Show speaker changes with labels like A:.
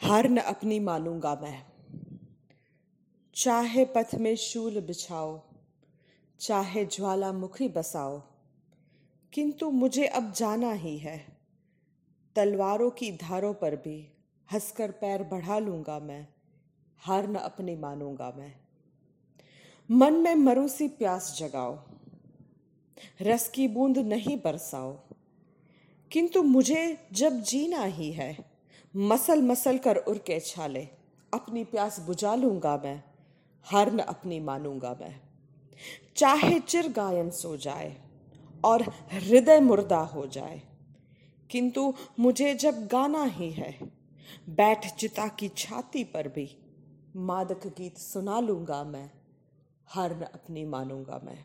A: हार न अपनी मानूँगा मैं। चाहे पथ में शूल बिछाओ, चाहे ज्वालामुखी बसाओ, किंतु मुझे अब जाना ही है। तलवारों की धारों पर भी हंसकर पैर बढ़ा लूँगा मैं, हार न अपनी मानूँगा मैं। मन में मरूसी प्यास जगाओ, रस की बूंद नहीं बरसाओ, किंतु मुझे जब जीना ही है मसल मसल कर उड़ के छाले। अपनी प्यास बुझा लूँगा मैं हार न अपनी मानूँगा मैं। चाहे चिर गायन सो जाए और हृदय मुर्दा हो जाए, किंतु मुझे जब गाना ही है, बैठ चिता की छाती पर भी मादक गीत सुना लूँगा मैं हार न अपनी मानूँगा मैं।